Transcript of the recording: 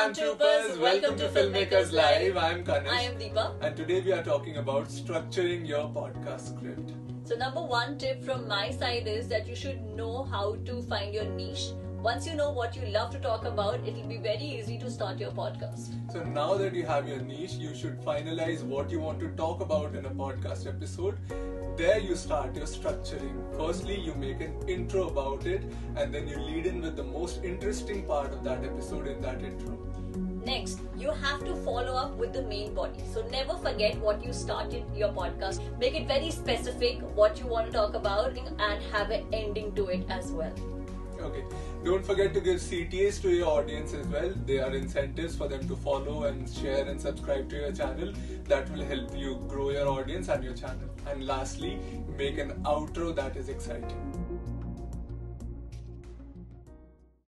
Stormtroopers, welcome to Filmmakers Live. I'm Kanish. I am Deepa. And today we are talking about structuring your podcast script. So, number one tip from my side is that you should know how to find your niche. Once you know what you love to talk about, it will be very easy to start your podcast. So, now that you have your niche, you should finalize what you want to talk about in a podcast episode. There you start your structuring. Firstly, you make an intro about it, and then you lead in with the most interesting part of that episode in that intro. Next, you have to follow up with the main body. So never forget what you started your podcast. Make it very specific what you want to talk about and have an ending to it as well. Okay. Don't forget to give CTAs to your audience as well. They are incentives for them to follow and share and subscribe to your channel. That will help you grow your audience and your channel. And lastly, make an outro that is exciting.